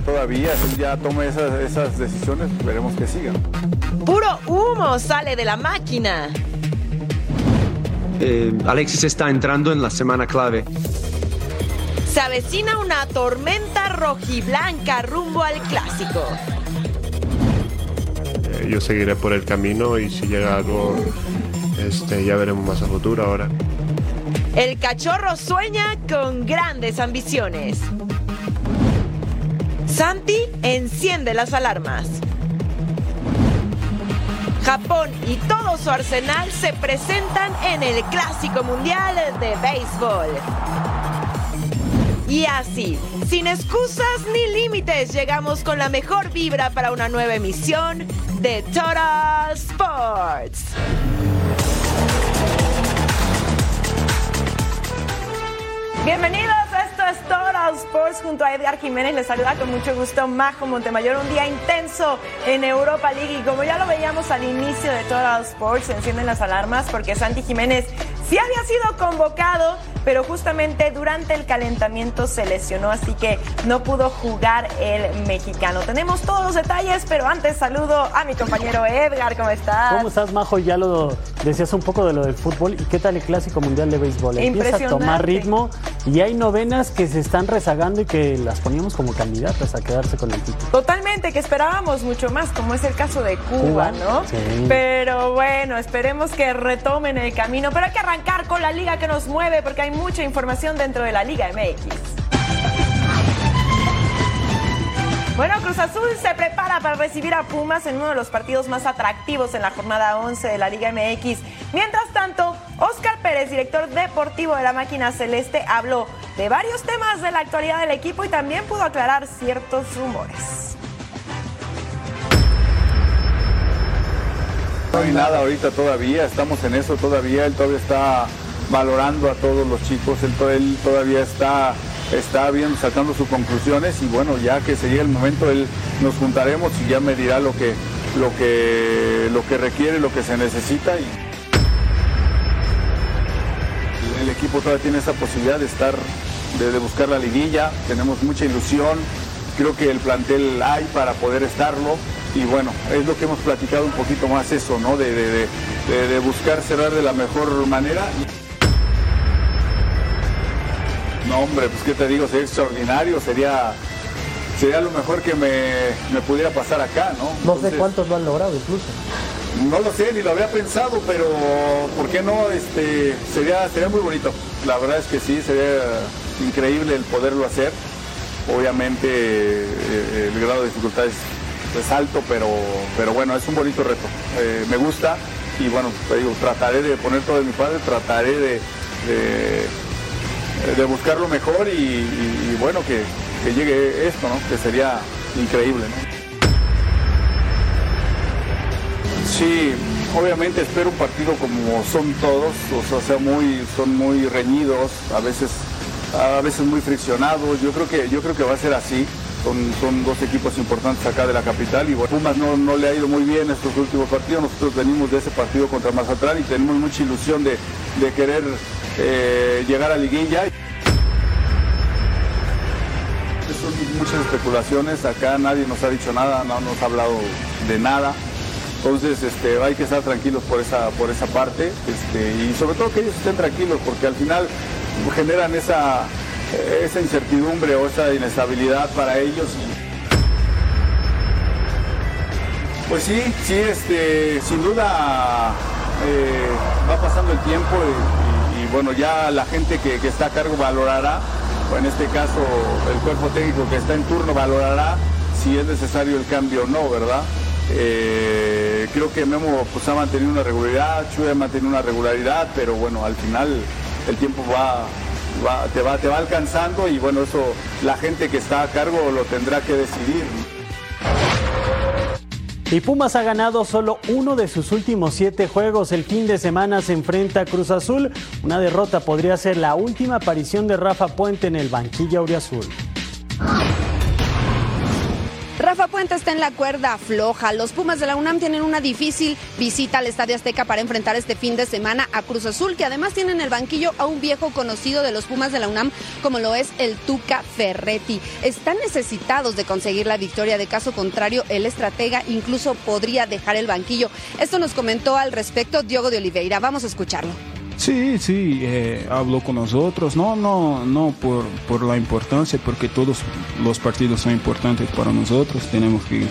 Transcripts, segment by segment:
ahorita todavía, ya toma esas, esas decisiones, veremos que sigan. Puro humo sale de la máquina. Eh, Alexis está entrando en la semana clave. Se avecina una tormenta rojiblanca rumbo al clásico. Eh, yo seguiré por el camino y si llega algo, este, ya veremos más a futuro ahora. El cachorro sueña con grandes ambiciones. Santi enciende las alarmas. Japón y todo su arsenal se presentan en el Clásico Mundial de Béisbol. Y así, sin excusas ni límites, llegamos con la mejor vibra para una nueva emisión de Total Sports. Bienvenidos, esto es Total Sports junto a Edgar Jiménez. Les saluda con mucho gusto Majo Montemayor. Un día intenso en Europa League y como ya lo veíamos al inicio de Total Sports, se encienden las alarmas porque Santi Jiménez sí había sido convocado, pero justamente durante el calentamiento se lesionó, así que no pudo jugar el mexicano. Tenemos todos los detalles, pero antes saludo a mi compañero Edgar. ¿Cómo estás? ¿Cómo estás, Majo? Ya lo decías un poco de lo del fútbol. ¿Y qué tal el Clásico Mundial de Béisbol? Empieza a tomar ritmo y hay novenas que se están rezagando y que las poníamos como candidatas a quedarse con el título. Totalmente, que esperábamos mucho más, como es el caso de Cuba, Cuba, ¿no? sí. Pero bueno, esperemos que retomen el camino. Pero hay que arrancar con la liga que nos mueve porque hay mucha información dentro de la Liga MX. Bueno, Cruz Azul se prepara para recibir a Pumas en uno de los partidos más atractivos en la jornada 11 de la Liga MX. Mientras tanto, Oscar Pérez, director deportivo de la máquina celeste, habló de varios temas de la actualidad del equipo y también pudo aclarar ciertos rumores. No hay nada ahorita todavía, estamos en eso todavía, él todavía está valorando a todos los chicos, él, él todavía está, está bien sacando sus conclusiones y bueno, ya que se llegue el momento, él nos juntaremos y ya me dirá lo que, lo que, lo que requiere, lo que se necesita el equipo todavía tiene esa posibilidad de estar, de, buscar la liguilla, tenemos mucha ilusión, creo que el plantel hay para poder estarlo y bueno, es lo que hemos platicado un poquito más eso, ¿no? De- de- de buscar cerrar de la mejor manera. No, hombre, pues qué te digo, sería extraordinario, sería, sería lo mejor que me, me pudiera pasar acá, ¿no? No sé cuántos lo han logrado incluso. no lo sé, ni lo había pensado, pero ¿por qué no? Este, sería, sería muy bonito. La verdad es que sí, sería increíble el poderlo hacer. Obviamente eh, el grado de dificultad es, es alto, pero, pero bueno, es un bonito reto. Eh, me gusta y bueno, te digo, trataré de poner todo de mi parte, trataré de, de, de buscar lo mejor y, bueno, que, que llegue esto. Que sería increíble. Sí, obviamente espero un partido como son todos, o sea, muy, son muy reñidos, a veces, a veces muy friccionados. Yo creo que, yo creo que va a ser así. Son, son dos equipos importantes acá de la capital y bueno, Pumas no, no le ha ido muy bien estos últimos partidos. Nosotros venimos de ese partido contra Mazatlán y tenemos mucha ilusión de, de querer eh, llegar a liguilla. Muchas especulaciones, acá nadie nos ha dicho nada, no nos ha hablado de nada. Entonces este, hay que estar tranquilos por esa, por esa parte este, y sobre todo que ellos estén tranquilos porque al final generan esa, esa incertidumbre o esa inestabilidad para ellos. Pues sí, sí, este, sin duda eh, va pasando el tiempo y, bueno, ya la gente que, está a cargo valorará, en este caso el cuerpo técnico que está en turno valorará si es necesario el cambio o no, ¿verdad? Eh, creo que Memo pues, ha mantenido una regularidad, Chuy ha mantenido una regularidad, pero bueno, al final el tiempo te va alcanzando y bueno, eso la gente que está a cargo lo tendrá que decidir. Y Pumas ha ganado solo uno de sus últimos siete juegos. El fin de semana se enfrenta a Cruz Azul. Una derrota podría ser la última aparición de Rafa Puente en el banquillo auriazul. Rafa Puente está en la cuerda floja. Los Pumas de la UNAM tienen una difícil visita al Estadio Azteca para enfrentar este fin de semana a Cruz Azul, que además tiene en el banquillo a un viejo conocido de los Pumas de la UNAM, como lo es el Tuca Ferretti. Están necesitados de conseguir la victoria. De caso contrario, el estratega incluso podría dejar el banquillo. Esto nos comentó al respecto Diogo de Oliveira. Vamos a escucharlo. Sí, sí, eh, habló con nosotros, no, no, no por, por la importancia, porque todos los partidos son importantes para nosotros, tenemos que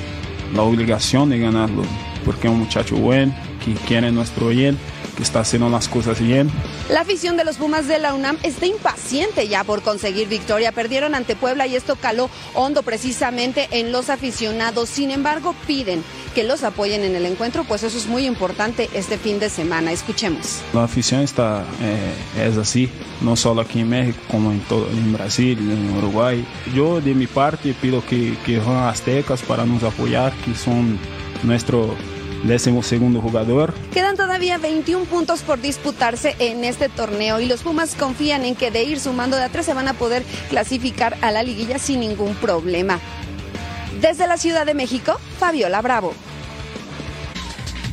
la obligación de ganarlo, porque es un muchacho bueno, que quiere nuestro bien está haciendo las cosas bien. La afición de los Pumas de la UNAM está impaciente ya por conseguir victoria. Perdieron ante Puebla y esto caló hondo precisamente en los aficionados. Sin embargo, piden que los apoyen en el encuentro, pues eso es muy importante este fin de semana. Escuchemos. La afición está eh, es así, no solo aquí en México, como en todo en Brasil, en Uruguay. Yo de mi parte pido que que van aztecas para nos apoyar, que son nuestro décimo segundo jugador. Quedan todavía 21 puntos por disputarse en este torneo y los Pumas confían en que de ir sumando de a tres se van a poder clasificar a la liguilla sin ningún problema. Desde la Ciudad de México, Fabiola Bravo.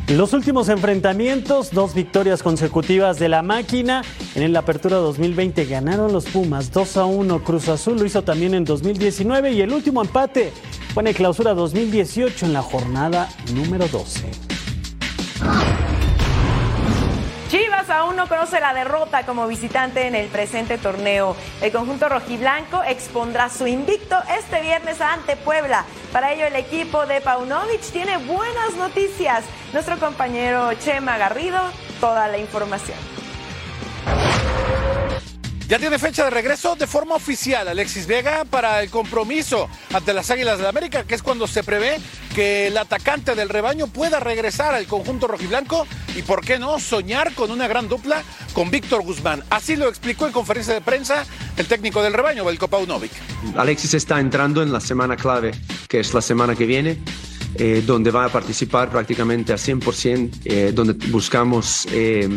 Los últimos enfrentamientos, dos victorias consecutivas de la máquina. En la apertura 2020 ganaron los Pumas 2 a 1. Cruz Azul lo hizo también en 2019 y el último empate fue en clausura 2018 en la jornada número 12. Aún no conoce la derrota como visitante en el presente torneo. El conjunto rojiblanco expondrá su invicto este viernes ante Puebla. Para ello el equipo de Paunovic tiene buenas noticias. Nuestro compañero Chema Garrido, toda la información. Ya tiene fecha de regreso de forma oficial Alexis Vega para el compromiso ante las Águilas del América, que es cuando se prevé que el atacante del rebaño pueda regresar al conjunto rojiblanco y, por qué no, soñar con una gran dupla con Víctor Guzmán. Así lo explicó en conferencia de prensa el técnico del rebaño, Belko Paunovic. Alexis está entrando en la semana clave, que es la semana que viene. Eh, donde va a participar prácticamente a 100%, eh, donde buscamos eh,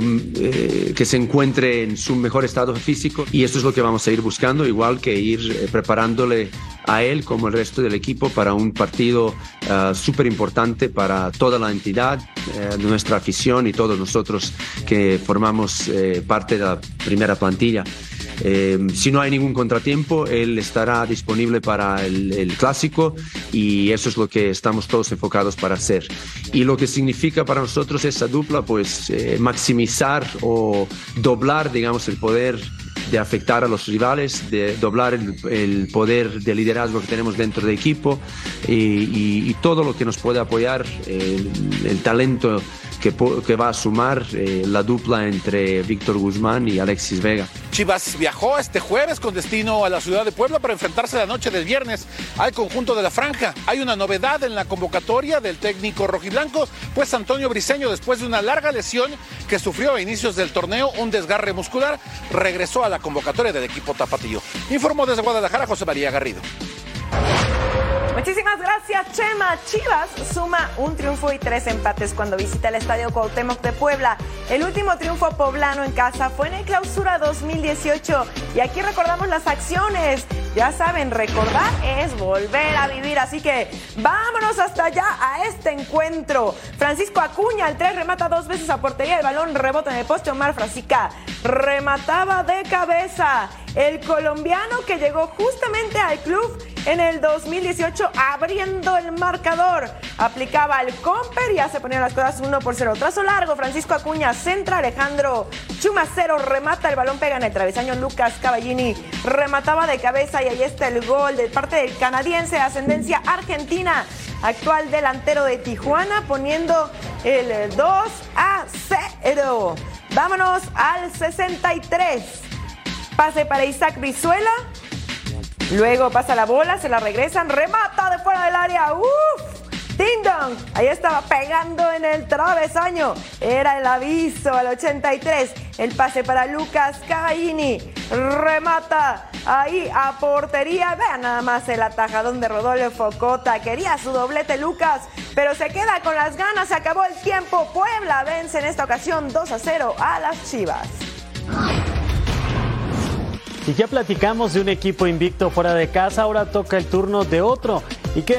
que, que, se encuentre en su mejor estado físico y esto es lo que vamos a ir buscando, igual que ir preparándole a él como el resto del equipo para un partido súper importante para toda la entidad, nuestra afición y todos nosotros que formamos parte de la primera plantilla. Eh, si no hay ningún contratiempo, él estará disponible para el, clásico y eso es lo que estamos todos enfocados para hacer. Y lo que significa para nosotros esa dupla, pues eh, maximizar o doblar, digamos, el poder de afectar a los rivales, de doblar el, poder de liderazgo que tenemos dentro del equipo y, todo lo que nos puede apoyar, el talento que, va a sumar eh, la dupla entre Víctor Guzmán y Alexis Vega. Chivas viajó este jueves con destino a la ciudad de Puebla para enfrentarse la noche del viernes al conjunto de la Franja. Hay una novedad en la convocatoria del técnico rojiblanco, pues Antonio Briseño, después de una larga lesión que sufrió a inicios del torneo, un desgarre muscular, regresó a la convocatoria del equipo tapatío. Informó desde Guadalajara José María Garrido. Muchísimas gracias, Chema. Chivas suma un triunfo y tres empates cuando visita el Estadio Cuauhtémoc de Puebla. El último triunfo poblano en casa fue en el Clausura 2018 y aquí recordamos las acciones. Ya saben, recordar es volver a vivir, así que vámonos hasta allá a este encuentro. Francisco Acuña, el 3 remata dos veces a portería, el balón rebota en el poste. Omar Frasica remataba de cabeza. El colombiano que llegó justamente al club en el 2018 abriendo el marcador. Aplicaba el comper y ya se ponían las cosas 1 por 0. Trazo largo, Francisco Acuña centra, Alejandro Chumacero remata, el balón pega en el travesaño, Lucas Cavallini remataba de cabeza y ahí está el gol de parte del canadiense, ascendencia argentina, actual delantero de Tijuana, poniendo el 2 a 0. Vámonos al 63. Pase para Isaac Brizuela. Luego pasa la bola, se la regresan, remata de fuera del área. ¡Uf! Ding. Ahí estaba pegando en el travesaño. Era el aviso al 83. El pase para Lucas Caini. Remata ahí a portería. Vean nada más el atajadón de Rodolfo Cota. Quería su doblete Lucas, pero se queda con las ganas. Se acabó el tiempo. Puebla vence en esta ocasión 2 a 0 a las Chivas. Y ya platicamos de un equipo invicto fuera de casa, ahora toca el turno de otro. y que,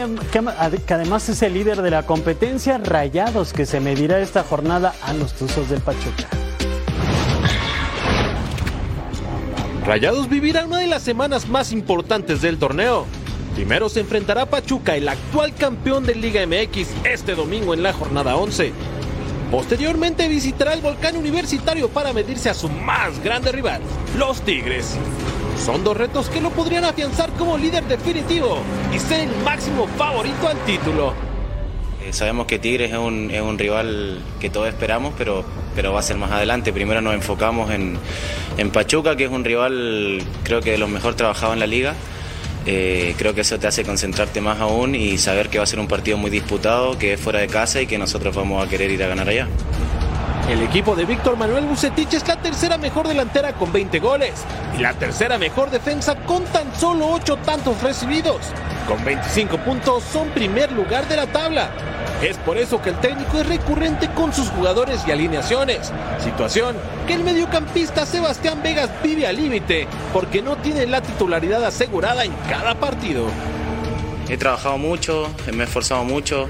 además es el líder de la competencia Rayados que se medirá esta jornada a los Tuzos del Pachuca. Rayados vivirá una de las semanas más importantes del torneo. Primero se enfrentará a Pachuca, el actual campeón de Liga MX, este domingo en la jornada 11. Posteriormente visitará el volcán universitario para medirse a su más grande rival, los Tigres. Son dos retos que lo podrían afianzar como líder definitivo y ser el máximo favorito al título. Eh, sabemos que Tigres es un, rival que todos esperamos, pero, pero va a ser más adelante. Primero nos enfocamos en, en Pachuca, que es un rival creo que de los mejor trabajados en la liga. Eh, creo que eso te hace concentrarte más aún y saber que va a ser un partido muy disputado, que es fuera de casa y que nosotros vamos a querer ir a ganar allá. El equipo de Víctor Manuel Bucetich es la tercera mejor delantera con 20 goles y la tercera mejor defensa con tan solo 8 tantos recibidos. Con 25 puntos son primer lugar de la tabla. Es por eso que el técnico es recurrente con sus jugadores y alineaciones. Situación que el mediocampista Sebastián Vegas vive al límite porque no tiene la titularidad asegurada en cada partido. He trabajado mucho, me he esforzado mucho.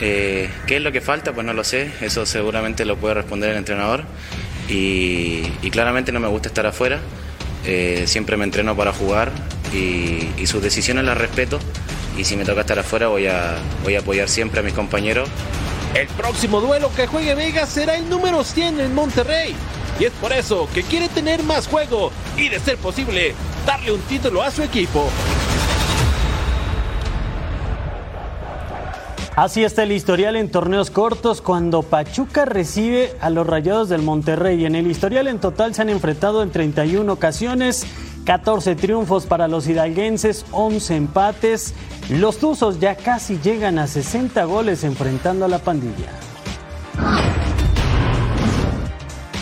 Eh, ¿Qué es lo que falta? Pues no lo sé. Eso seguramente lo puede responder el entrenador. Y, claramente no me gusta estar afuera. Eh, siempre me entreno para jugar y, y sus decisiones las respeto y si me toca estar afuera voy a, voy a apoyar siempre a mis compañeros. El próximo duelo que juegue Vegas será el número 100 en Monterrey. Y es por eso que quiere tener más juego y de ser posible darle un título a su equipo. Así está el historial en torneos cortos cuando Pachuca recibe a los Rayados del Monterrey. En el historial en total se han enfrentado en 31 ocasiones, 14 triunfos para los hidalguenses, 11 empates. Los Tuzos ya casi llegan a 60 goles enfrentando a la pandilla.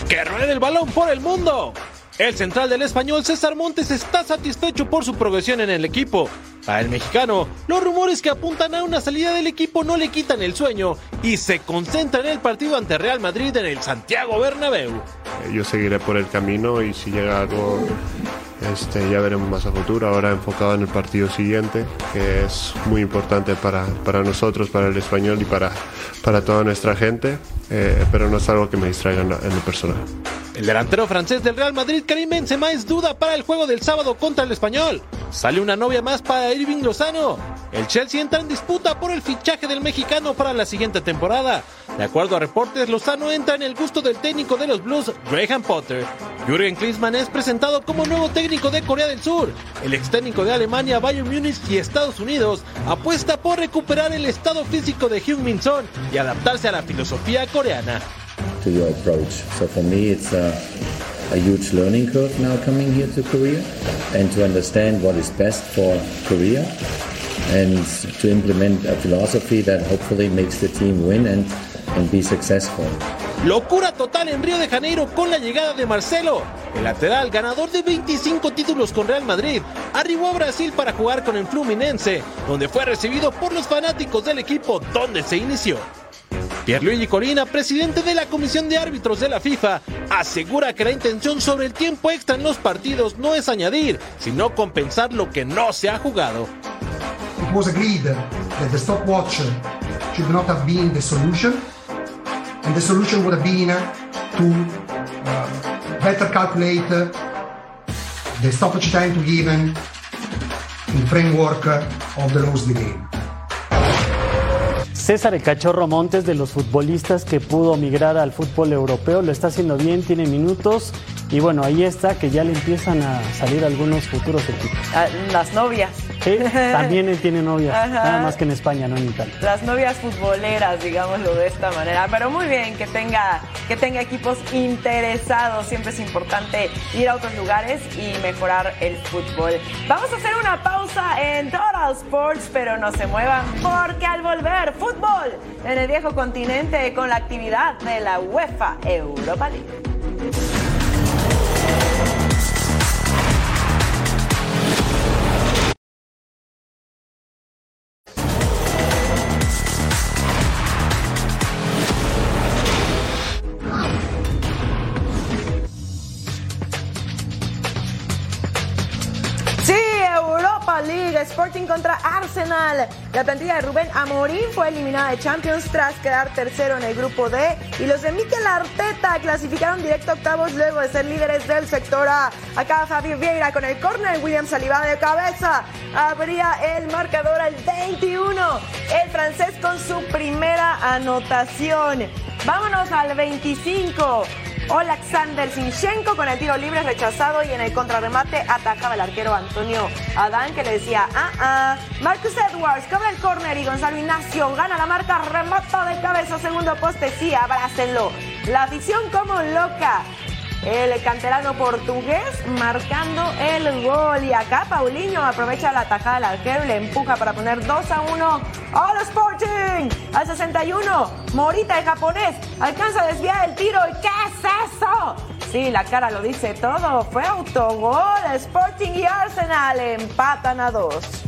¡Que ruede el balón por el mundo! El central del español César Montes está satisfecho por su progresión en el equipo. A el mexicano, los rumores que apuntan a una salida del equipo no le quitan el sueño y se concentra en el partido ante Real Madrid en el Santiago Bernabéu. Yo seguiré por el camino y si llega algo este, ya veremos más a futuro, ahora enfocado en el partido siguiente, que es muy importante para, para nosotros, para el español y para, para toda nuestra gente, eh, pero no es algo que me distraiga en lo personal. El delantero francés del Real Madrid, Karim Benzema, es duda para el juego del sábado contra el Español. Sale una novia más para Irving Lozano. El Chelsea entra en disputa por el fichaje del mexicano para la siguiente temporada. De acuerdo a reportes, Lozano entra en el gusto del técnico de los Blues, Graham Potter. Jürgen Klinsmann es presentado como nuevo técnico de Corea del Sur. El ex técnico de Alemania, Bayern Múnich y Estados Unidos apuesta por recuperar el estado físico de Hyun Min Son y adaptarse a la filosofía coreana. To your approach. So for me, it's a, a huge learning curve now coming here to Korea and to understand what is best for Korea and to implement a philosophy that hopefully makes the team win and, and be successful. Locura total en Río de Janeiro con la llegada de Marcelo. El lateral, ganador de 25 títulos con Real Madrid, arribó a Brasil para jugar con el Fluminense, donde fue recibido por los fanáticos del equipo donde se inició. Pierluigi Colina, presidente de la Comisión de Árbitros de la FIFA, asegura que la intención sobre el tiempo extra en los partidos no es añadir, sino compensar lo que no se ha jugado. It was agreed that the stopwatch should not have been the solution, and the solution would have been to uh, better calculate the stoppage time to given in framework of the laws of the game. César el Cachorro Montes de los futbolistas que pudo migrar al fútbol europeo, lo está haciendo bien, tiene minutos y bueno, ahí está que ya le empiezan a salir algunos futuros equipos. Ah, las novias. Sí, también él tiene novias, nada más que en España, no en Italia. Las novias futboleras, digámoslo de esta manera. Pero muy bien, que tenga, que tenga equipos interesados. Siempre es importante ir a otros lugares y mejorar el fútbol. Vamos a hacer una pausa en Total Sports, pero no se muevan porque al volver, fútbol en el viejo continente con la actividad de la UEFA Europa League. La plantilla de Rubén Amorín fue eliminada de Champions tras quedar tercero en el grupo D y los de Mikel Arteta clasificaron directo a octavos luego de ser líderes del sector A. Acá Javier Vieira con el córner, William Saliba de cabeza. Abría el marcador al 21. El francés con su primera anotación. Vámonos al 25. Alexander Sinchenko con el tiro libre rechazado y en el contrarremate atacaba el arquero Antonio Adán que le decía, ah, ah. Marcus Edwards cobra el córner y Gonzalo Ignacio gana la marca, remata de cabeza, segundo poste, sí, abrácenlo. La afición como loca. El canterano portugués marcando el gol. Y acá Paulinho aprovecha la tajada del arquero y le empuja para poner 2 a 1 al Sporting. Al 61, Morita, el japonés, alcanza a desviar el tiro. ¿Y qué es eso? Sí, la cara lo dice todo. Fue autogol. Sporting y Arsenal empatan a dos.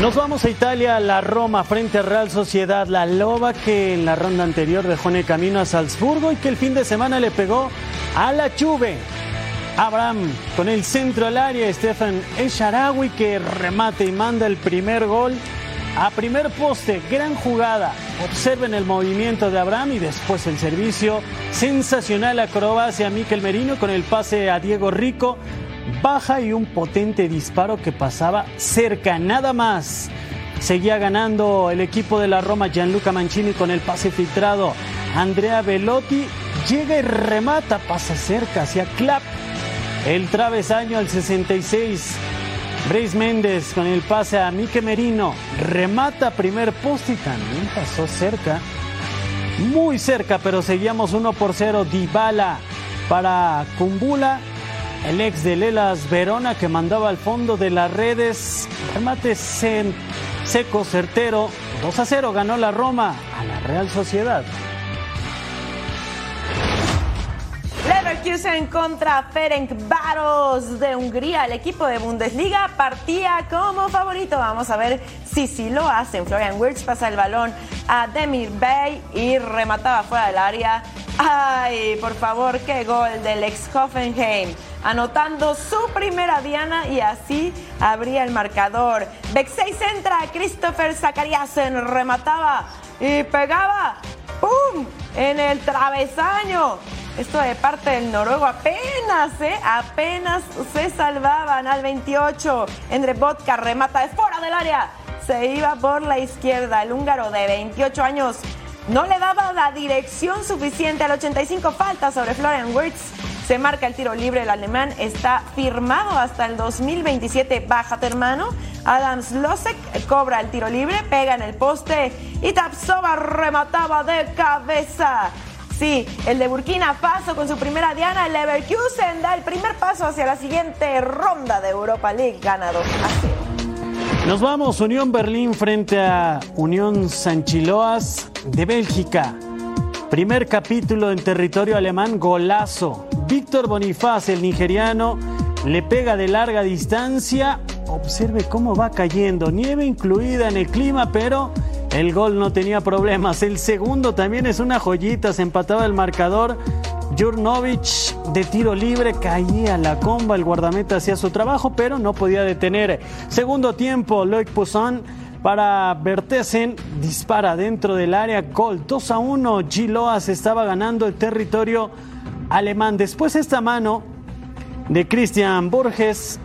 Nos vamos a Italia, la Roma frente a Real Sociedad, la Loba que en la ronda anterior dejó en el camino a Salzburgo y que el fin de semana le pegó a la Chuve. Abraham con el centro al área, Stefan Esharawi que remate y manda el primer gol a primer poste, gran jugada. Observen el movimiento de Abraham y después el servicio sensacional acrobacia a Miquel Merino con el pase a Diego Rico baja y un potente disparo que pasaba cerca, nada más. Seguía ganando el equipo de la Roma Gianluca Mancini con el pase filtrado. Andrea Velotti llega y remata, pasa cerca hacia Clap. El travesaño al 66. Brace Méndez con el pase a Mique Merino. Remata primer poste y también pasó cerca. Muy cerca, pero seguíamos 1 por 0. Dybala para Kumbula el ex de Lelas Verona que mandaba al fondo de las redes. Remate seco, certero. 2 a 0 ganó la Roma a la Real Sociedad. Leverkusen contra Ferenc Varos de Hungría. El equipo de Bundesliga partía como favorito. Vamos a ver si sí lo hacen. Florian Wirtz pasa el balón a Demir Bay y remataba fuera del área. Ay, por favor, qué gol del ex Hoffenheim anotando su primera diana y así abría el marcador. Bexey centra, Christopher Zakariasen remataba y pegaba, ¡pum! en el travesaño. Esto de parte del noruego apenas, ¿eh? Apenas se salvaban al 28. Endre Vodka remata de fuera del área. Se iba por la izquierda. El húngaro de 28 años no le daba la dirección suficiente al 85 falta sobre Florian Wirtz se marca el tiro libre, el alemán está firmado hasta el 2027. Bájate, hermano. Adams Losek cobra el tiro libre, pega en el poste y Tapsova remataba de cabeza. Sí, el de Burkina Faso con su primera diana, el Leverkusen da el primer paso hacia la siguiente ronda de Europa League, ganado Nos vamos, Unión Berlín frente a Unión Sanchiloas de Bélgica. Primer capítulo en territorio alemán, golazo. Víctor Bonifaz, el nigeriano, le pega de larga distancia. Observe cómo va cayendo. Nieve incluida en el clima, pero el gol no tenía problemas. El segundo también es una joyita. Se empataba el marcador. Jurnovic de tiro libre caía la comba. El guardameta hacía su trabajo, pero no podía detener. Segundo tiempo, Loic Poussin para Bertesen. Dispara dentro del área. Gol 2 a 1. Giloas estaba ganando el territorio alemán. Después esta mano de Christian Borges.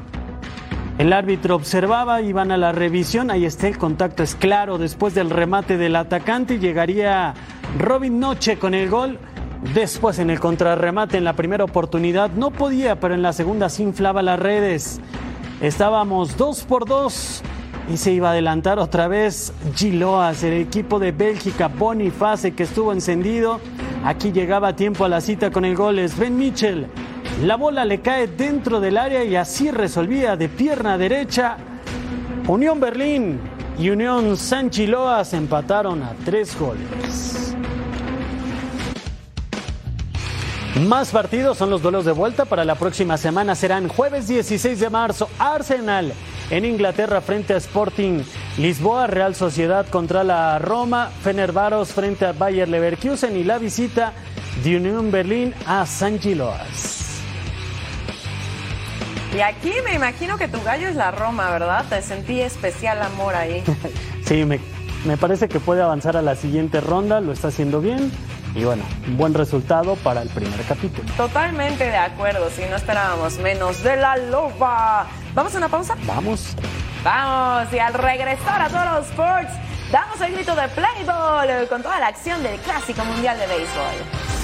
El árbitro observaba, iban a la revisión, ahí está el contacto, es claro, después del remate del atacante llegaría Robin Noche con el gol. Después en el contrarremate en la primera oportunidad no podía, pero en la segunda se inflaba las redes. Estábamos dos por dos y se iba a adelantar otra vez Giloas, el equipo de Bélgica, Boniface que estuvo encendido Aquí llegaba a tiempo a la cita con el gol Sven Mitchell. La bola le cae dentro del área y así resolvía de pierna derecha. Unión Berlín y Unión Sanchiloa se empataron a tres goles. Más partidos son los duelos de vuelta para la próxima semana. Serán jueves 16 de marzo, Arsenal en Inglaterra frente a Sporting Lisboa, Real Sociedad contra la Roma, Fenerbaros frente a Bayer Leverkusen y la visita de Unión Berlín a San Giloas. Y aquí me imagino que tu gallo es la Roma, ¿verdad? Te sentí especial amor ahí. sí, me, me parece que puede avanzar a la siguiente ronda, lo está haciendo bien. Y bueno, un buen resultado para el primer capítulo. Totalmente de acuerdo, si no esperábamos menos de la loba. ¿Vamos a una pausa? Vamos. Vamos, y al regresar a todos los sports, damos el grito de Playball con toda la acción del Clásico Mundial de Béisbol.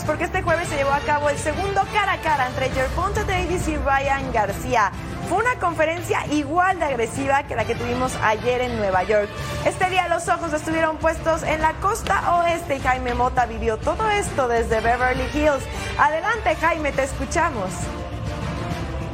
Porque este jueves se llevó a cabo el segundo cara a cara entre Gervonta Davis y Ryan García. Fue una conferencia igual de agresiva que la que tuvimos ayer en Nueva York. Este día los ojos estuvieron puestos en la costa oeste y Jaime Mota vivió todo esto desde Beverly Hills. Adelante Jaime, te escuchamos.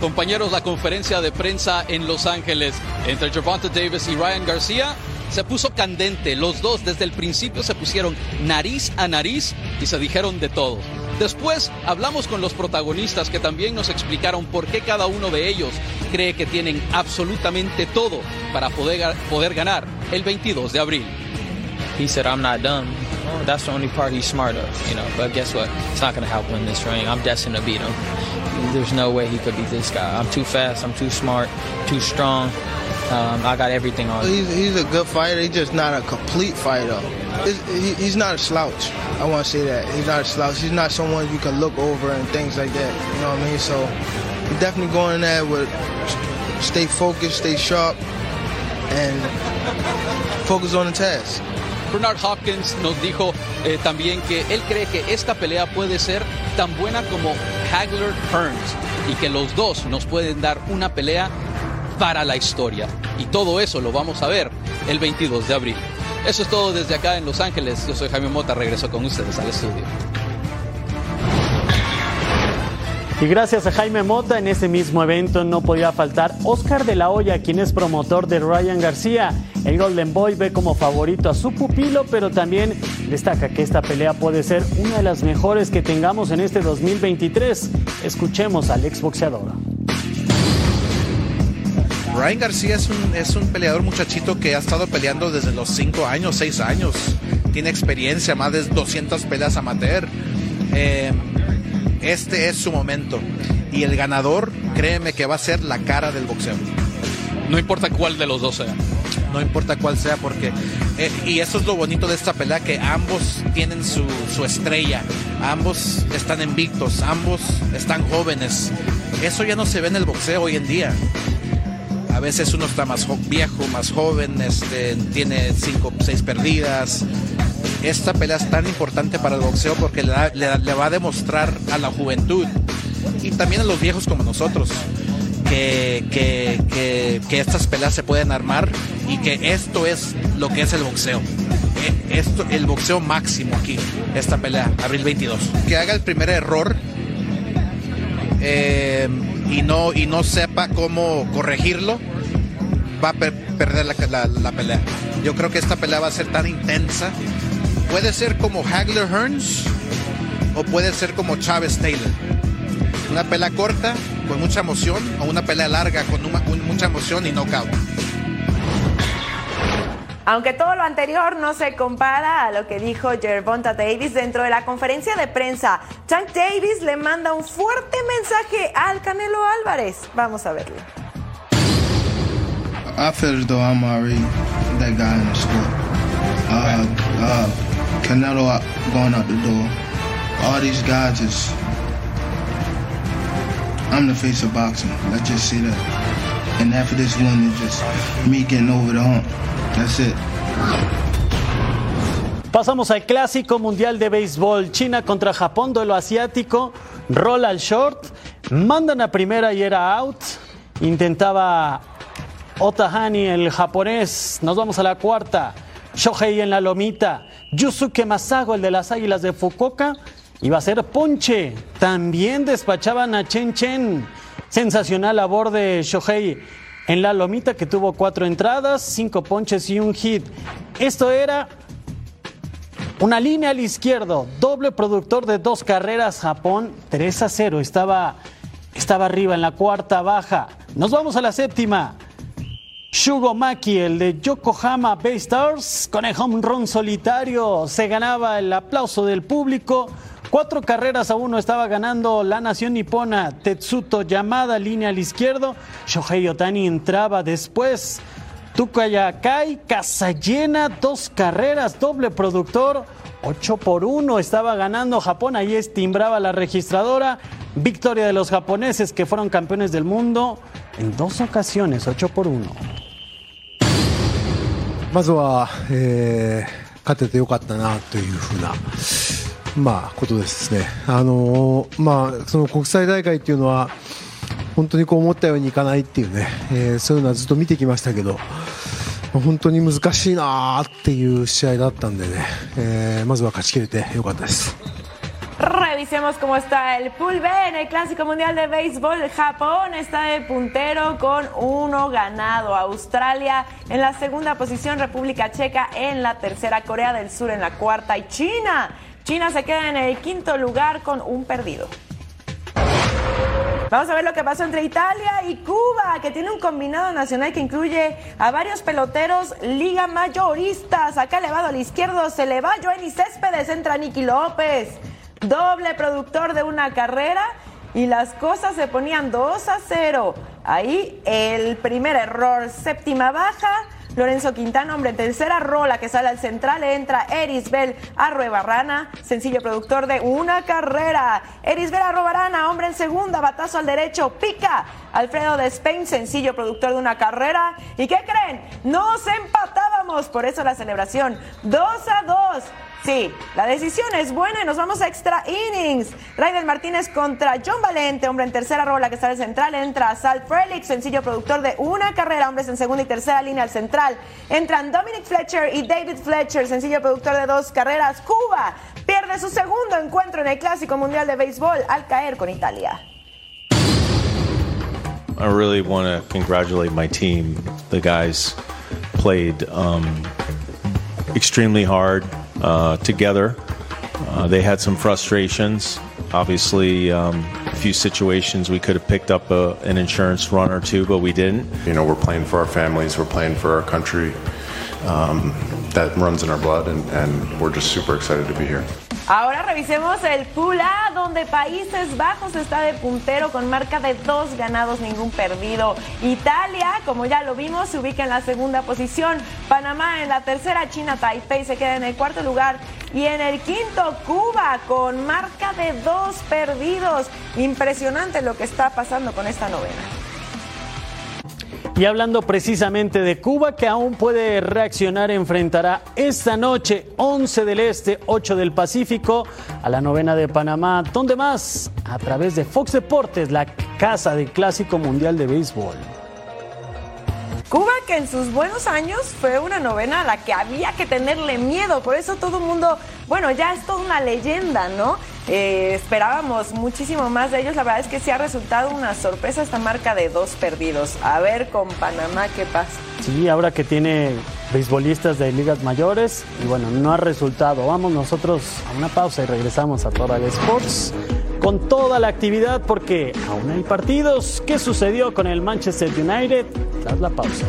Compañeros, la conferencia de prensa en Los Ángeles entre Gervonta Davis y Ryan García se puso candente. Los dos desde el principio se pusieron nariz a nariz y se dijeron de todo. Después hablamos con los protagonistas que también nos explicaron por qué cada uno de ellos cree que tienen absolutamente todo para poder, poder ganar el 22 de abril. He said, I'm not done. that's the only part he's smart of, you know. But guess what? It's not going to help win this ring. I'm destined to beat him. There's no way he could beat this guy. I'm too fast. I'm too smart. Too strong. Um, I got everything on. He's, he's, a good fighter. He's just not a complete fighter. He, he's not a slouch. I want to say that. He's not a slouch. He's not someone you can look over and things like that. You know what I mean? So he's definitely going in there with stay focused, stay sharp, and focus on the task. Bernard Hopkins nos dijo eh, también que él cree que esta pelea puede ser tan buena como Hagler Hearns y que los dos nos pueden dar una pelea para la historia. Y todo eso lo vamos a ver el 22 de abril. Eso es todo desde acá en Los Ángeles. Yo soy Jaime Mota, regreso con ustedes al estudio. Y gracias a Jaime Mota, en ese mismo evento no podía faltar Oscar de la Hoya, quien es promotor de Ryan García. El Golden Boy ve como favorito a su pupilo, pero también destaca que esta pelea puede ser una de las mejores que tengamos en este 2023. Escuchemos al exboxeador. Ryan García es un, es un peleador muchachito que ha estado peleando desde los 5 años, 6 años. Tiene experiencia, más de 200 peleas amateur. Eh, este es su momento. Y el ganador, créeme que va a ser la cara del boxeo. No importa cuál de los dos sea. No importa cuál sea, porque. Eh, y eso es lo bonito de esta pelea: que ambos tienen su, su estrella. Ambos están invictos. Ambos están jóvenes. Eso ya no se ve en el boxeo hoy en día. A veces uno está más viejo, más joven, este, tiene cinco, seis perdidas. Esta pelea es tan importante para el boxeo porque le, va a demostrar a la juventud y también a los viejos como nosotros que, estas peleas se pueden armar y que esto es lo que es el boxeo. E, esto, el boxeo máximo aquí, esta pelea, abril 22. Que haga el primer error eh, y no, y no sepa cómo corregirlo, va a perder la, pelea. Yo creo que esta pelea va a ser tan intensa. Puede ser como Hagler Hearns o puede ser como Chávez Taylor. Una pelea corta con mucha emoción o una pelea larga con mucha emoción y knockout. Aunque todo lo anterior no se compara a lo que dijo Gervonta Davis dentro de la conferencia de prensa, Tank Davis le manda un fuerte mensaje al Canelo Álvarez. Vamos a verlo. I feel as though I'm already that guy in the sport. Uh, uh, Canelo going out the door. All these guys is. I'm the face of boxing. Let's just say that. And after this win, it's just me getting over the hump. Pasamos al clásico mundial de béisbol. China contra Japón, duelo asiático. Roll al short. Mandan a primera y era out. Intentaba Otahani, el japonés. Nos vamos a la cuarta. Shohei en la lomita. Yusuke Masago, el de las águilas de Fukuoka. Iba a ser ponche. También despachaban a Chen Chen. Sensacional labor de Shohei en la lomita que tuvo cuatro entradas, cinco ponches y un hit. Esto era una línea al izquierdo, doble productor de dos carreras, Japón 3 a 0. Estaba estaba arriba en la cuarta baja. Nos vamos a la séptima. Shugo Maki, el de Yokohama Bay Stars, con el home run solitario, se ganaba el aplauso del público. Cuatro carreras a uno estaba ganando la nación nipona. Tetsuto llamada línea al izquierdo. Shohei Otani entraba después. Tukayakai, casa llena, dos carreras, doble productor. 8 por 1 estaba ganando Japón, ahí estimbraba la registradora. Victoria de los japoneses que fueron campeones del mundo en dos ocasiones, 8 por 1. まずは、えー勝ててよかったなというふうな、まあ、ことですね。あのーまあ、その国際大会っていうのは、本当にこう思ったようにいかないっていうね、えーそういうのはずっと見てきましたけど、まあ 本当に難しいなっていう試合だったんでね、えーまずは勝ちきれてよかったです。 Revisemos cómo está el Pool B en el Clásico Mundial de Béisbol. Japón está de puntero con uno ganado. Australia en la segunda posición, República Checa en la tercera, Corea del Sur en la cuarta y China. China se queda en el quinto lugar con un perdido. Vamos a ver lo que pasó entre Italia y Cuba, que tiene un combinado nacional que incluye a varios peloteros liga mayoristas. Acá elevado al izquierdo se le va Joenny Céspedes, entra Nicky López. Doble productor de una carrera y las cosas se ponían 2 a 0. Ahí el primer error, séptima baja. Lorenzo Quintana, hombre, tercera rola que sale al central, entra Erisbel Arruebarrana, sencillo productor de una carrera. Erisbel Arruebarrana, hombre en segunda, batazo al derecho, pica. Alfredo de Spain, sencillo productor de una carrera. ¿Y qué creen? Nos empatábamos, por eso la celebración. 2 a 2. Sí, la decisión es buena y nos vamos a extra innings. Raiden Martínez contra John Valente, hombre en tercera rola que sale al central, entra Sal Frelix, sencillo productor de una carrera, hombres en segunda y tercera línea al central. Entran Dominic Fletcher y David Fletcher, sencillo productor de dos carreras. Cuba pierde su segundo encuentro en el Clásico Mundial de Béisbol al caer con Italia. I really want to congratulate my team. The guys played um, extremely hard uh, together. Uh, they had some frustrations. Obviously, um, a few situations we could have picked up a, an insurance run or two, but we didn't. You know, we're playing for our families, we're playing for our country. Um, that runs in our blood, and, and we're just super excited to be here. Ahora revisemos el Pool donde Países Bajos está de puntero con marca de dos ganados, ningún perdido. Italia, como ya lo vimos, se ubica en la segunda posición. Panamá en la tercera, China Taipei se queda en el cuarto lugar. Y en el quinto, Cuba con marca de dos perdidos. Impresionante lo que está pasando con esta novena. Y hablando precisamente de Cuba, que aún puede reaccionar, enfrentará esta noche 11 del Este, 8 del Pacífico, a la novena de Panamá. ¿Dónde más? A través de Fox Deportes, la casa del Clásico Mundial de Béisbol. Cuba que en sus buenos años fue una novena a la que había que tenerle miedo, por eso todo el mundo, bueno, ya es toda una leyenda, ¿no? Eh, esperábamos muchísimo más de ellos, la verdad es que sí ha resultado una sorpresa esta marca de dos perdidos. A ver con Panamá qué pasa. Sí, ahora que tiene beisbolistas de ligas mayores y bueno, no ha resultado. Vamos nosotros a una pausa y regresamos a Total Sports con toda la actividad porque aún hay partidos. ¿Qué sucedió con el Manchester United tras la pausa?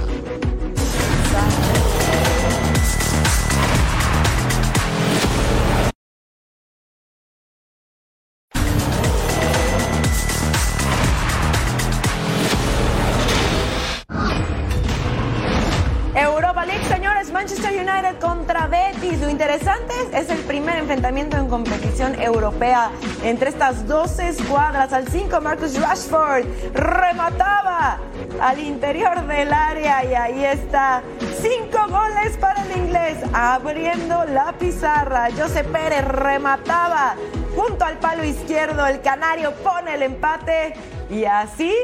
Europa señores, Manchester United contra Betis. Lo interesante es el primer enfrentamiento en competición europea entre estas dos escuadras. Al 5, Marcus Rashford remataba al interior del área y ahí está. Cinco goles para el inglés, abriendo la pizarra. José Pérez remataba junto al palo izquierdo. El canario pone el empate y así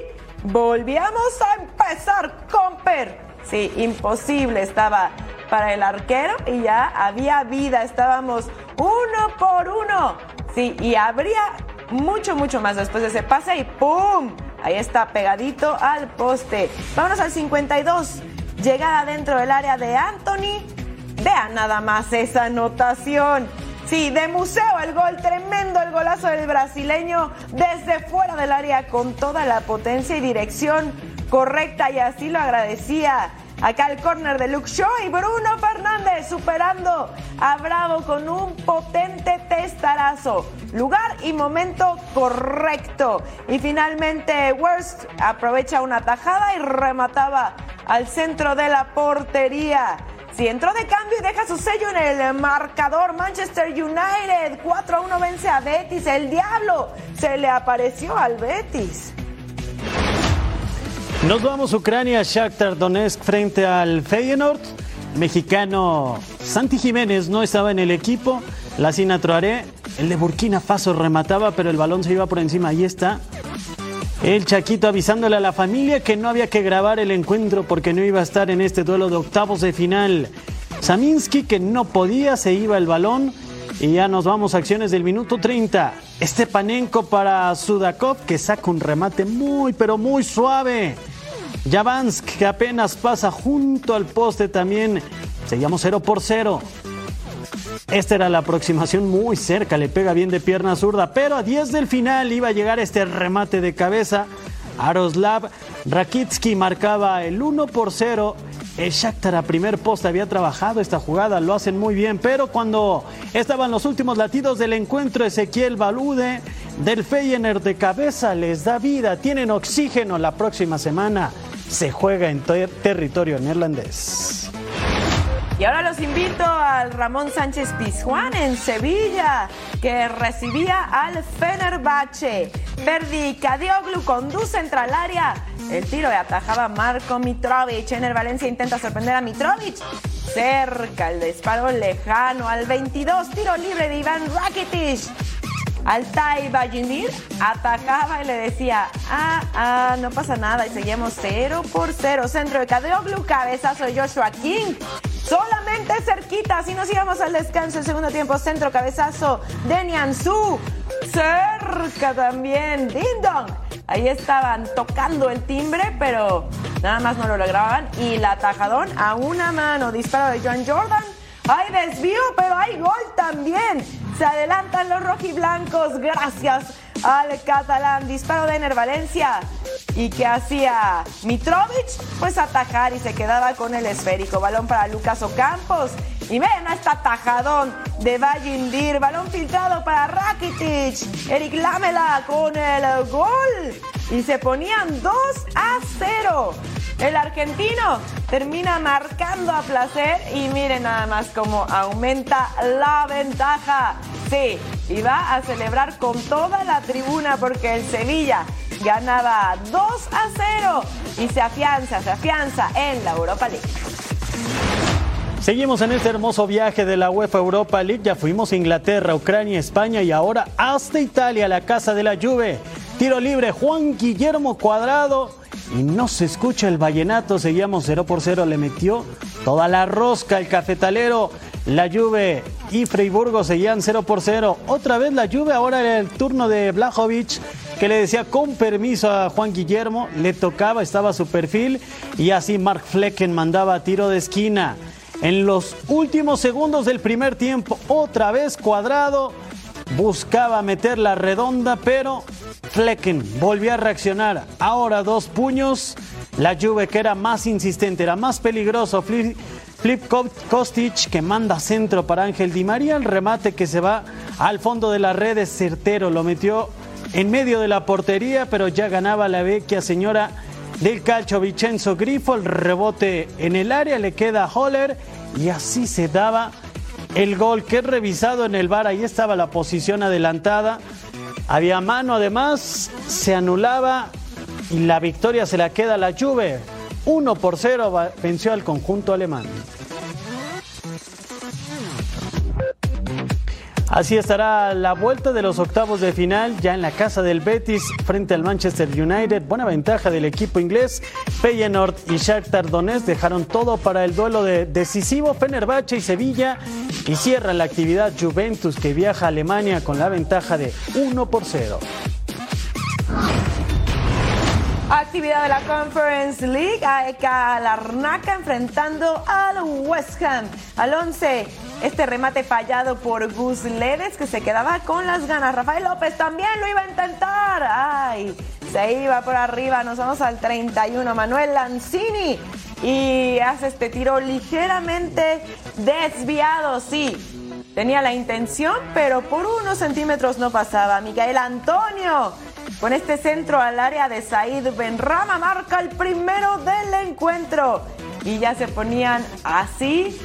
volvíamos a empezar, Comper. Sí, imposible estaba para el arquero y ya había vida. Estábamos uno por uno. Sí, y habría mucho, mucho más después de ese pase y ¡pum! Ahí está pegadito al poste. Vámonos al 52. Llegada dentro del área de Anthony. Vean nada más esa anotación. Sí, de museo el gol, tremendo el golazo del brasileño desde fuera del área con toda la potencia y dirección correcta y así lo agradecía. Acá el córner de Luke Shaw y Bruno Fernández superando a Bravo con un potente testarazo. Lugar y momento correcto. Y finalmente Worst aprovecha una tajada y remataba al centro de la portería. Si entró de cambio y deja su sello en el marcador, Manchester United 4 a 1 vence a Betis. El diablo se le apareció al Betis. Nos vamos Ucrania, Shakhtar Donetsk frente al Feyenoord. Mexicano Santi Jiménez no estaba en el equipo. La Troaré, el de Burkina Faso remataba, pero el balón se iba por encima. Ahí está. El Chaquito avisándole a la familia que no había que grabar el encuentro porque no iba a estar en este duelo de octavos de final. Saminsky que no podía, se iba el balón. Y ya nos vamos a acciones del minuto 30. Stepanenko para Sudakov que saca un remate muy pero muy suave. Javansk que apenas pasa junto al poste también. Seguimos 0 por 0. Esta era la aproximación muy cerca, le pega bien de pierna zurda, pero a 10 del final iba a llegar este remate de cabeza. Aroslav Rakitsky marcaba el 1 por 0. El Shakhtar a primer poste había trabajado esta jugada, lo hacen muy bien, pero cuando estaban los últimos latidos del encuentro, Ezequiel Balude del Feyenoord de cabeza les da vida, tienen oxígeno la próxima semana se juega en territorio neerlandés. Y ahora los invito al Ramón Sánchez Pizjuán en Sevilla, que recibía al Fenerbahce. Perdi Cadioglu conduce entre al área. El tiro de atajaba Marco Mitrovic. el Valencia intenta sorprender a Mitrovic. Cerca el disparo lejano al 22. Tiro libre de Iván Rakitic. Altai Bajindir atacaba y le decía, ah, ah, no pasa nada y seguimos 0 por 0. Centro de Cadeoglu, cabezazo de Joshua King. Solamente cerquita, así nos íbamos al descanso. El segundo tiempo, centro, cabezazo de Nianzú. Cerca también, Dindon. Ahí estaban tocando el timbre, pero nada más no lo lograban. Y el atajadón a una mano, disparo de John Jordan. Hay desvío, pero hay gol también. Se adelantan los rojiblancos gracias al catalán. Disparo de Ener Valencia. ¿Y qué hacía Mitrovic? Pues atajar y se quedaba con el esférico. Balón para Lucas Ocampos. Y ven a este atajadón de Vallindir. Balón filtrado para Rakitic. Eric Lamela con el gol. Y se ponían 2 a 0. El argentino termina marcando a placer y miren nada más cómo aumenta la ventaja. Sí, y va a celebrar con toda la tribuna porque el Sevilla ganaba 2 a 0 y se afianza, se afianza en la Europa League. Seguimos en este hermoso viaje de la UEFA Europa League. Ya fuimos a Inglaterra, Ucrania, España y ahora hasta Italia, la casa de la Juve. Tiro libre, Juan Guillermo Cuadrado y no se escucha el vallenato, seguíamos 0 por 0, le metió toda la rosca el cafetalero, la Juve y Freiburgo seguían 0 por 0, otra vez la Juve, ahora era el turno de Blajovic que le decía con permiso a Juan Guillermo, le tocaba, estaba su perfil y así Mark Flecken mandaba tiro de esquina. En los últimos segundos del primer tiempo, otra vez cuadrado, buscaba meter la redonda, pero Flecken volvió a reaccionar. Ahora dos puños. La Juve que era más insistente, era más peligroso. Flip, Flip Kostic que manda centro para Ángel Di María. El remate que se va al fondo de la red es certero. Lo metió en medio de la portería, pero ya ganaba la vecchia señora del calcio Vicenzo Grifo. El rebote en el área le queda a Holler y así se daba el gol que es revisado en el bar. Ahí estaba la posición adelantada. Había mano además, se anulaba y la victoria se la queda a la Juve. 1 por 0 venció al conjunto alemán. Así estará la vuelta de los octavos de final ya en la casa del Betis frente al Manchester United. Buena ventaja del equipo inglés. Feyenoord y Shakhtar Donetsk dejaron todo para el duelo de decisivo. Fenerbahce y Sevilla y cierra la actividad Juventus que viaja a Alemania con la ventaja de 1 por 0. Actividad de la Conference League, AEK Larnaca enfrentando al West Ham. Al 11 Este remate fallado por Gus Ledes que se quedaba con las ganas. Rafael López también lo iba a intentar. Ay, se iba por arriba. Nos vamos al 31. Manuel Lanzini. Y hace este tiro ligeramente desviado, sí. Tenía la intención, pero por unos centímetros no pasaba. Miguel Antonio con este centro al área de Said Benrama marca el primero del encuentro. Y ya se ponían así.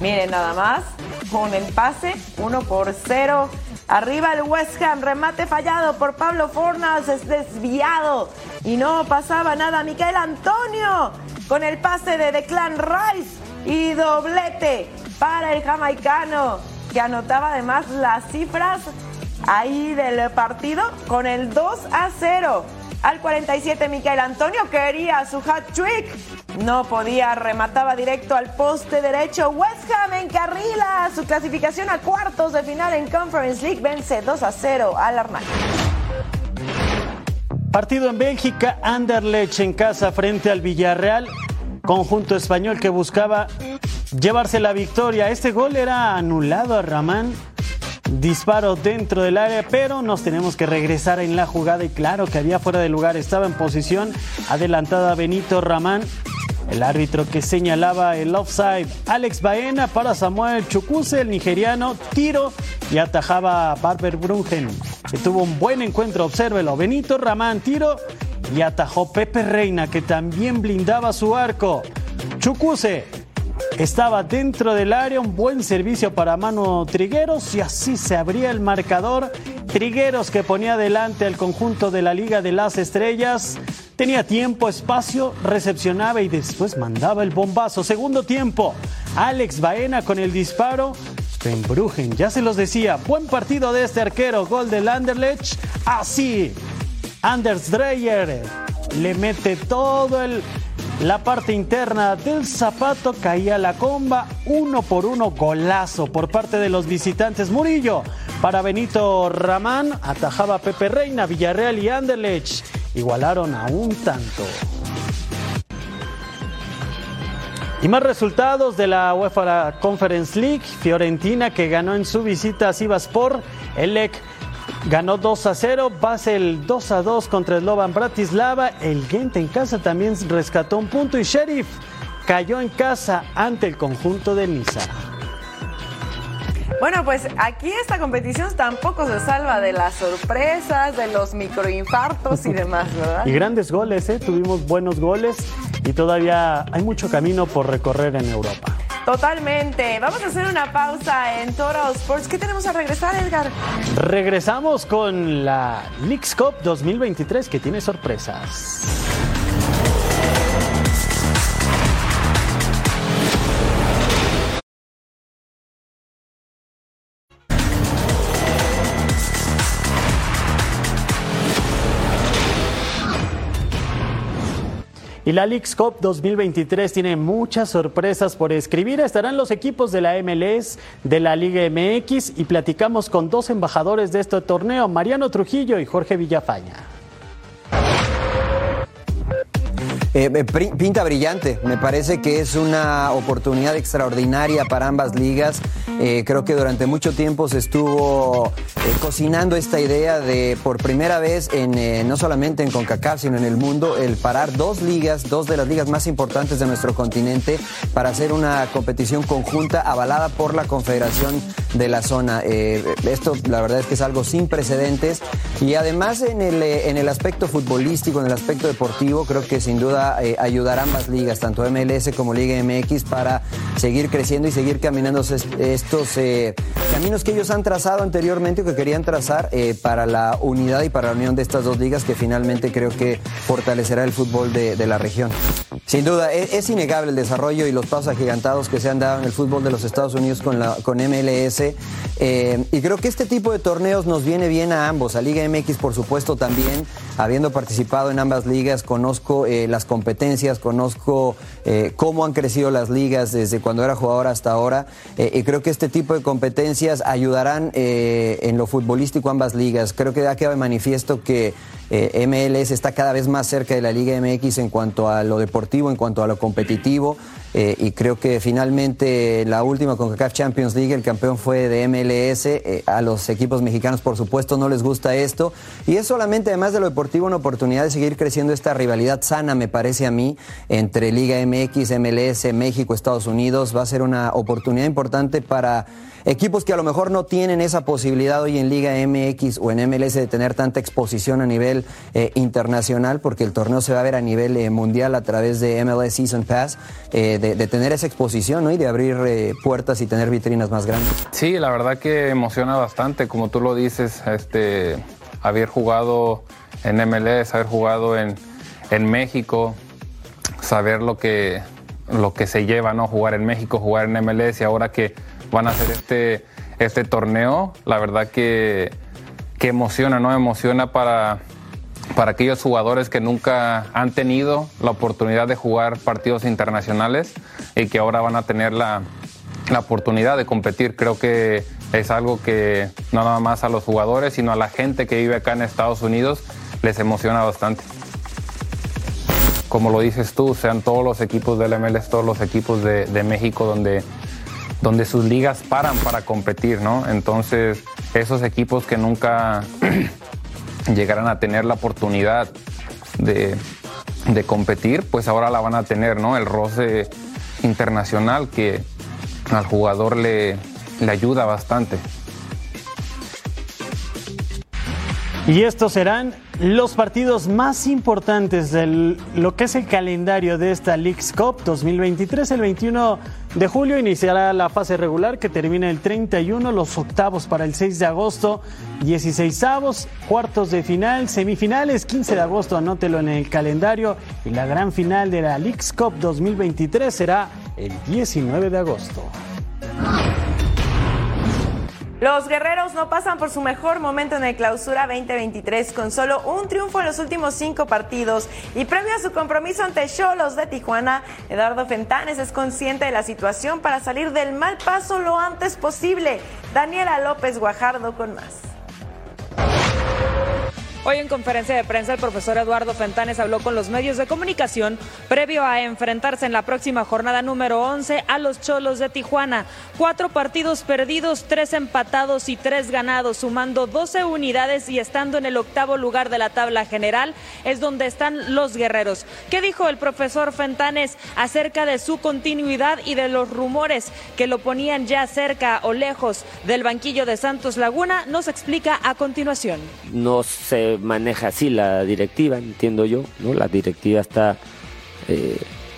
Miren nada más. Con el pase, uno por cero. Arriba el West Ham, remate fallado por Pablo Fornas, es desviado. Y no pasaba nada. Miguel Antonio con el pase de Declan Rice y doblete para el jamaicano que anotaba además las cifras ahí del partido con el 2 a 0. Al 47 Miquel Antonio quería su hat trick. No podía, remataba directo al poste derecho. West Ham encarrila su clasificación a cuartos de final en Conference League. Vence 2 a 0 al Armani. Partido en Bélgica, Anderlecht en casa frente al Villarreal. Conjunto español que buscaba llevarse la victoria. Este gol era anulado a Ramán. Disparo dentro del área, pero nos tenemos que regresar en la jugada y claro que había fuera de lugar. Estaba en posición adelantada Benito Ramán. El árbitro que señalaba el offside, Alex Baena para Samuel Chukuse, el nigeriano, tiro y atajaba a Barber Brungen, que tuvo un buen encuentro, obsérvelo. Benito Ramán, tiro y atajó Pepe Reina, que también blindaba su arco. Chukuse estaba dentro del área, un buen servicio para Mano Trigueros y así se abría el marcador. Trigueros que ponía adelante al conjunto de la Liga de las Estrellas. Tenía tiempo, espacio, recepcionaba y después mandaba el bombazo. Segundo tiempo, Alex Baena con el disparo. Brujen, ya se los decía, buen partido de este arquero, gol del Anderlecht. Así, Anders Dreyer le mete todo el la parte interna del zapato caía la comba, uno por uno golazo por parte de los visitantes. Murillo para Benito Ramán, atajaba Pepe Reina, Villarreal y Anderlecht. Igualaron a un tanto. Y más resultados de la UEFA Conference League. Fiorentina que ganó en su visita a Sivaspor. Elec ganó 2 a 0. Basel 2 a 2 contra Slovan Bratislava. El Gente en casa también rescató un punto. Y Sheriff cayó en casa ante el conjunto de Niza. Bueno, pues aquí esta competición tampoco se salva de las sorpresas, de los microinfartos y demás, ¿verdad? Y grandes goles, ¿eh? Tuvimos buenos goles y todavía hay mucho camino por recorrer en Europa. Totalmente. Vamos a hacer una pausa en Total Sports. ¿Qué tenemos a regresar, Edgar? Regresamos con la Leagues Cup 2023 que tiene sorpresas. Y la Leagues Cup 2023 tiene muchas sorpresas por escribir. Estarán los equipos de la MLS, de la Liga MX y platicamos con dos embajadores de este torneo, Mariano Trujillo y Jorge Villafaña. Eh, eh, pinta brillante, me parece que es una oportunidad extraordinaria para ambas ligas. Eh, creo que durante mucho tiempo se estuvo cocinando esta idea de por primera vez en no solamente en CONCACAF sino en el mundo el parar dos ligas, dos de las ligas más importantes de nuestro continente para hacer una competición conjunta avalada por la Confederación de la zona. esto la verdad es que es algo sin precedentes y además en el, en el aspecto futbolístico, en el aspecto deportivo, creo que sin duda eh, ayudar a ambas ligas, tanto MLS como Liga MX, para seguir creciendo y seguir caminando estos eh, caminos que ellos han trazado anteriormente o que querían trazar eh, para la unidad y para la unión de estas dos ligas que finalmente creo que fortalecerá el fútbol de, la región. Sin duda, es, innegable el desarrollo y los pasos agigantados que se han dado en el fútbol de los Estados Unidos con, con MLS y creo que este tipo de torneos nos viene bien a ambos. A Liga MX, por supuesto, también. Habiendo participado en ambas ligas, conozco eh, las competencias, conozco eh, cómo han crecido las ligas desde cuando era jugador hasta ahora. y creo que este tipo de competencias ayudarán en lo futbolístico ambas ligas. Creo que ha quedado de manifiesto que MLS está cada vez más cerca de la Liga MX en cuanto a lo deportivo, en cuanto a lo competitivo. Eh, y creo que finalmente la última CONCACAF Champions League, el campeón fue de MLS. Eh, a los equipos mexicanos, por supuesto, no les gusta esto. Y es solamente, además de lo deportivo, una oportunidad de seguir creciendo esta rivalidad sana, me parece a mí, entre Liga MX, MLS, México, Estados Unidos. Va a ser una oportunidad importante para equipos que a lo mejor no tienen esa posibilidad hoy en Liga MX o en MLS de tener tanta exposición a nivel eh, internacional, porque el torneo se va a ver a nivel eh, mundial a través de MLS Season Pass, eh, de, tener esa exposición ¿no? y de abrir puertas y tener vitrinas más grandes. Sí, la verdad que emociona bastante, como tú lo dices, este, haber jugado en MLS, haber jugado en, en México, saber lo que, lo que se lleva, ¿no? Jugar en México, jugar en MLS y ahora que van a hacer este, este torneo. La verdad que, que emociona, ¿no? Emociona para, para aquellos jugadores que nunca han tenido la oportunidad de jugar partidos internacionales y que ahora van a tener la, la oportunidad de competir. Creo que es algo que no nada más a los jugadores, sino a la gente que vive acá en Estados Unidos les emociona bastante. Como lo dices tú, sean todos los equipos del MLS, todos los equipos de, de México donde donde sus ligas paran para competir, ¿no? Entonces, esos equipos que nunca llegarán a tener la oportunidad de, competir, pues ahora la van a tener, ¿no? El roce internacional que al jugador le, ayuda bastante. Y estos serán los partidos más importantes de lo que es el calendario de esta League's Cup 2023. El 21 de julio iniciará la fase regular que termina el 31, los octavos para el 6 de agosto, 16 avos, cuartos de final, semifinales 15 de agosto, anótelo en el calendario y la gran final de la League's Cup 2023 será el 19 de agosto. Los guerreros no pasan por su mejor momento en el clausura 2023 con solo un triunfo en los últimos cinco partidos y premio a su compromiso ante Cholos de Tijuana, Eduardo Fentanes es consciente de la situación para salir del mal paso lo antes posible. Daniela López Guajardo con más. Hoy en conferencia de prensa el profesor Eduardo Fentanes habló con los medios de comunicación previo a enfrentarse en la próxima jornada número 11 a los Cholos de Tijuana. Cuatro partidos perdidos, tres empatados y tres ganados, sumando 12 unidades y estando en el octavo lugar de la tabla general es donde están los guerreros. ¿Qué dijo el profesor Fentanes acerca de su continuidad y de los rumores que lo ponían ya cerca o lejos del banquillo de Santos Laguna? Nos explica a continuación. No maneja así la directiva, entiendo yo, ¿no? La directiva está... Eh,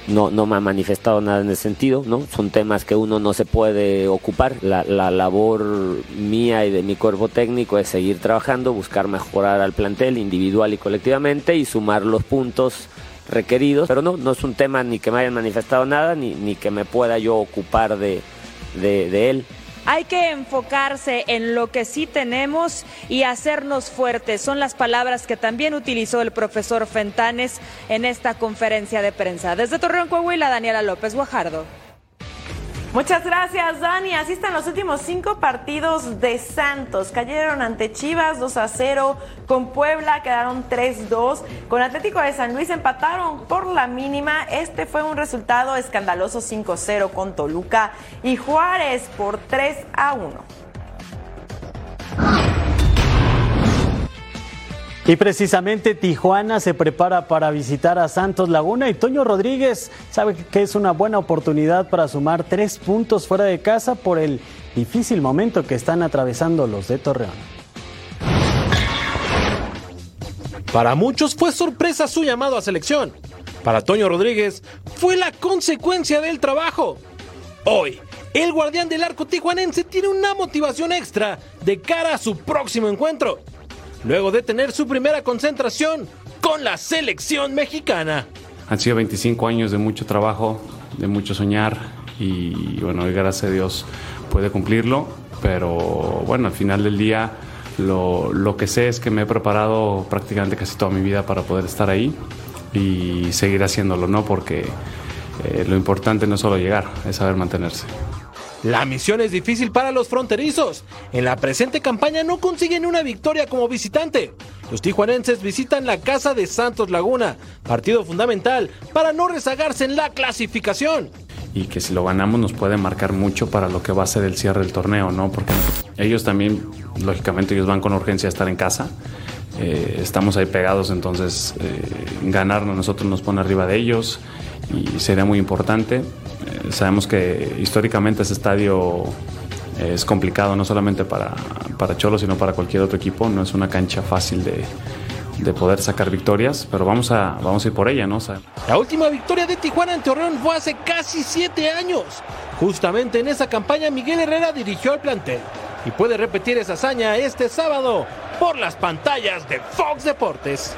no, no me ha manifestado nada en ese sentido, ¿no? Son temas que uno no se puede ocupar. La, la, labor mía y de mi cuerpo técnico es seguir trabajando, buscar mejorar al plantel individual y colectivamente y sumar los puntos requeridos. Pero no, no es un tema ni que me hayan manifestado nada, ni, ni que me pueda yo ocupar de, de él. Hay que enfocarse en lo que sí tenemos y hacernos fuertes. Son las palabras que también utilizó el profesor Fentanes en esta conferencia de prensa. Desde Torreón, Coahuila, Daniela López Guajardo. Muchas gracias, Dani. Así están los últimos cinco partidos de Santos. Cayeron ante Chivas 2 a 0, con Puebla quedaron 3-2, con Atlético de San Luis empataron por la mínima. Este fue un resultado escandaloso 5-0 con Toluca y Juárez por 3 a 1. Y precisamente Tijuana se prepara para visitar a Santos Laguna y Toño Rodríguez sabe que es una buena oportunidad para sumar tres puntos fuera de casa por el difícil momento que están atravesando los de Torreón. Para muchos fue sorpresa su llamado a selección. Para Toño Rodríguez fue la consecuencia del trabajo. Hoy, el guardián del arco tijuanense tiene una motivación extra de cara a su próximo encuentro luego de tener su primera concentración con la selección mexicana. Han sido 25 años de mucho trabajo, de mucho soñar y bueno, gracias a Dios puede cumplirlo. pero bueno, al final del día lo, lo que sé es que me he preparado prácticamente casi toda mi vida para poder estar ahí y seguir haciéndolo, ¿no? Porque eh, lo importante no es solo llegar, es saber mantenerse. La misión es difícil para los fronterizos. En la presente campaña no consiguen una victoria como visitante. Los tijuanenses visitan la casa de Santos Laguna, partido fundamental para no rezagarse en la clasificación. Y que si lo ganamos nos puede marcar mucho para lo que va a ser el cierre del torneo, ¿no? Porque ellos también, lógicamente, ellos van con urgencia a estar en casa. Eh, estamos ahí pegados, entonces eh, ganarnos nosotros nos pone arriba de ellos y sería muy importante. Eh, sabemos que históricamente ese estadio es complicado, no solamente para, para Cholo, sino para cualquier otro equipo. No es una cancha fácil de, de poder sacar victorias, pero vamos a, vamos a ir por ella, ¿no? La última victoria de Tijuana en Torreón fue hace casi siete años. Justamente en esa campaña Miguel Herrera dirigió al plantel y puede repetir esa hazaña este sábado por las pantallas de Fox Deportes.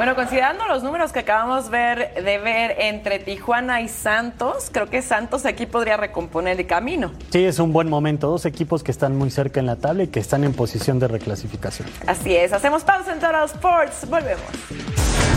Bueno, considerando los números que acabamos ver, de ver entre Tijuana y Santos, creo que Santos aquí podría recomponer el camino. Sí, es un buen momento. Dos equipos que están muy cerca en la tabla y que están en posición de reclasificación. Así es, hacemos pausa en Total Sports, volvemos.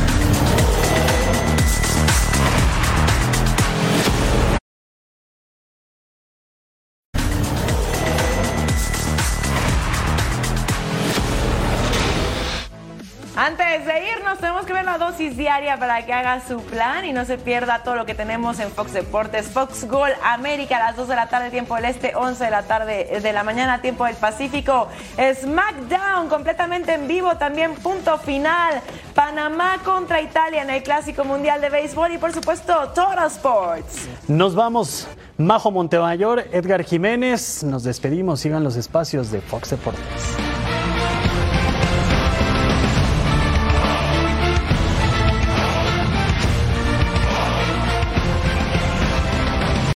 Antes de irnos, tenemos que ver la dosis diaria para que haga su plan y no se pierda todo lo que tenemos en Fox Deportes. Fox Gol América a las 2 de la tarde, tiempo del Este, 11 de la tarde de la mañana, tiempo del Pacífico. SmackDown completamente en vivo, también punto final. Panamá contra Italia en el Clásico Mundial de Béisbol y por supuesto Total Sports. Nos vamos. Majo Montemayor, Edgar Jiménez. Nos despedimos. Sigan los espacios de Fox Deportes.